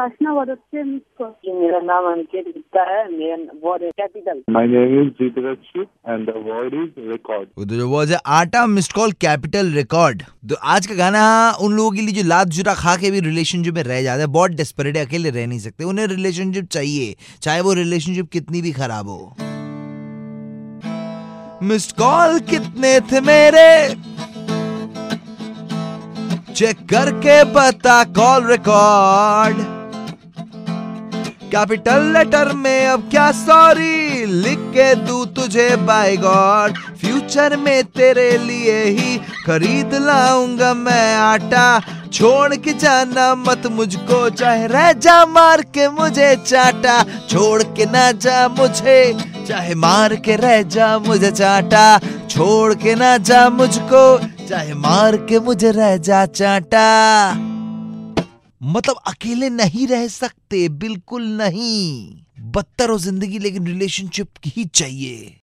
प्रश्न बदलते मुझको। मेरा नाम अंकित गुप्ता है मेरा word capital. My name is Jitrachit and the word is record. वो तो जो वर्ड है आटा मिस्ड कॉल कैपिटल रिकॉर्ड तो आज का गाना उन लोगों के लिए जो लात जुरा खा के भी रिलेशनशिप में रह जाते हैं बहुत डेस्परेट है अकेले रह नहीं सकते। उन्हें रिलेशनशिप चाहिए चाहे वो रिलेशनशिप कितनी भी खराब हो। मिस्ड कॉल कितने थे मेरे? चेक करके पता कॉल रिकॉर्ड कैपिटल लेटर में अब क्या सॉरी लिख के दू तुझे बाय गॉड फ्यूचर में तेरे लिए ही खरीद लाऊँगा मैं आटा. छोड़ के जाना मत मुझको, चाहे रह जा मार के मुझे चाटा. छोड़ के ना जा मुझे, चाहे मार के रह जा मुझे चाटा. छोड़ के ना जा मुझको, चाहे मार के मुझे रह जा चाटा. मतलब अकेले नहीं रह सकते बिल्कुल नहीं। बदतर हो ज़िंदगी लेकिन रिलेशनशिप ही चाहिए।